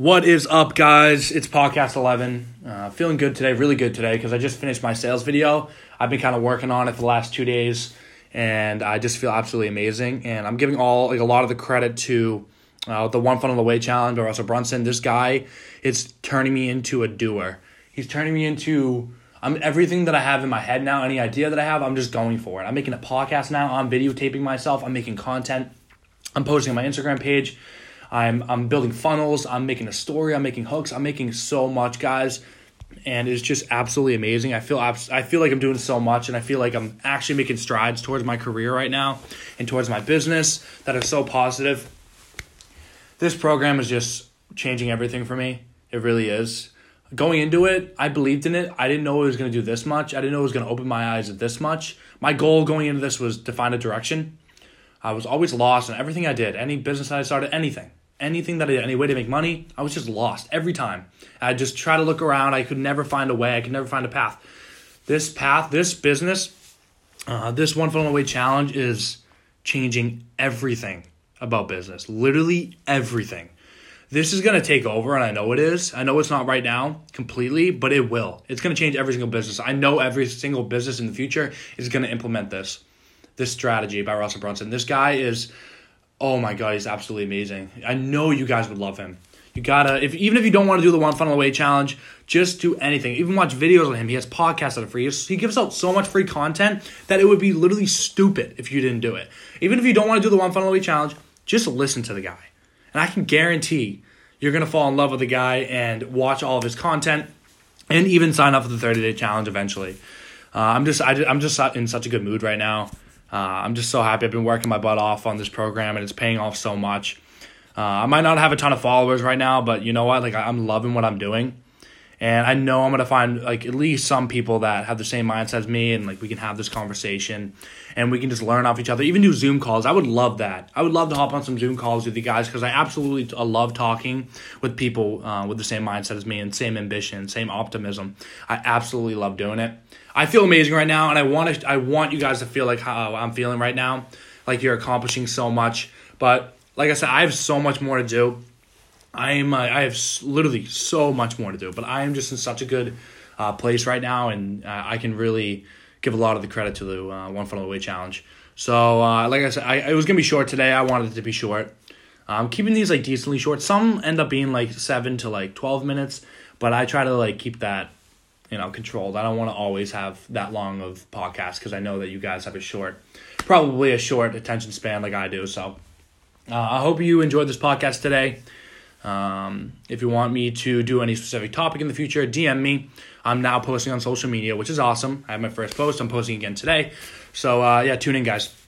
What is up, guys? It's podcast 11. Uh, feeling good today, really good today, because I just finished my sales video. I've been kind of working on it the last two days, and I just feel absolutely amazing. And I'm giving all like a lot of the credit to uh, the One Funnel Away Challenge by Russell Brunson. This guy is turning me into a doer. He's turning me into I'm everything that I have in my head now. Any idea that I have, I'm just going for it. I'm making a podcast now. I'm videotaping myself. I'm making content. I'm posting on my Instagram page. I'm I'm building funnels. I'm making a story. I'm making hooks. I'm making so much, guys, and it's just absolutely amazing. I feel abs- I feel like I'm doing so much, and I feel like I'm actually making strides towards my career right now and towards my business that are so positive. This program is just changing everything for me. It really is. Going into it, I believed in it. I didn't know it was going to do this much. I didn't know it was going to open my eyes at this much. My goal going into this was to find a direction. I was always lost in everything I did, any business I started, anything anything that I did, any way to make money, I was just lost every time. I just try to look around. I could never find a way. I could never find a path. This path, this business, uh, this one funnel away challenge is changing everything about business. Literally everything. This is to take over, and I know it is. I know it's not right now completely, but it will. It's to change every single business. I know every single business in the future is to implement this, this strategy by Russell Brunson. This guy is oh my god, he's absolutely amazing. I know you guys would love him. You gotta if even if you don't want to do the one funnel away challenge, just do anything. Even watch videos on him. He has podcasts that are free. He gives out so much free content that it would be literally stupid if you didn't do it. Even if you don't want to do the one funnel away challenge, just listen to the guy. And I can guarantee you're gonna fall in love with the guy and watch all of his content and even sign up for the 30 day challenge eventually. Uh, I'm just I, I'm just in such a good mood right now. Uh, I'm just so happy. I've been working my butt off on this program, and it's paying off so much. Uh, I might not have a ton of followers right now, but you know what? Like I'm loving what I'm doing, and I know I'm gonna find like at least some people that have the same mindset as me, and like we can have this conversation, and we can just learn off each other. Even do Zoom calls. I would love that. I would love to hop on some Zoom calls with you guys because I absolutely love talking with people uh, with the same mindset as me and same ambition, same optimism. I absolutely love doing it. I feel amazing right now, and I want to. I want you guys to feel like how I'm feeling right now, like you're accomplishing so much. But like I said, I have so much more to do. I am. Uh, I have literally so much more to do, but I am just in such a good uh, place right now, and uh, I can really give a lot of the credit to the uh, One Funnel Away Challenge. So, uh, like I said, I, it was gonna be short today. I wanted it to be short. I'm keeping these like decently short. Some end up being like seven to like twelve minutes, but I try to like keep that you know controlled. I don't want to always have that long of podcast because I know that you guys have a short, probably a short attention span like I do. So uh, I hope you enjoyed this podcast today. Um, if you want me to do any specific topic in the future, DM me. I'm now posting on social media, which is awesome. I have my first post. I'm posting again today. So uh, yeah, tune in, guys.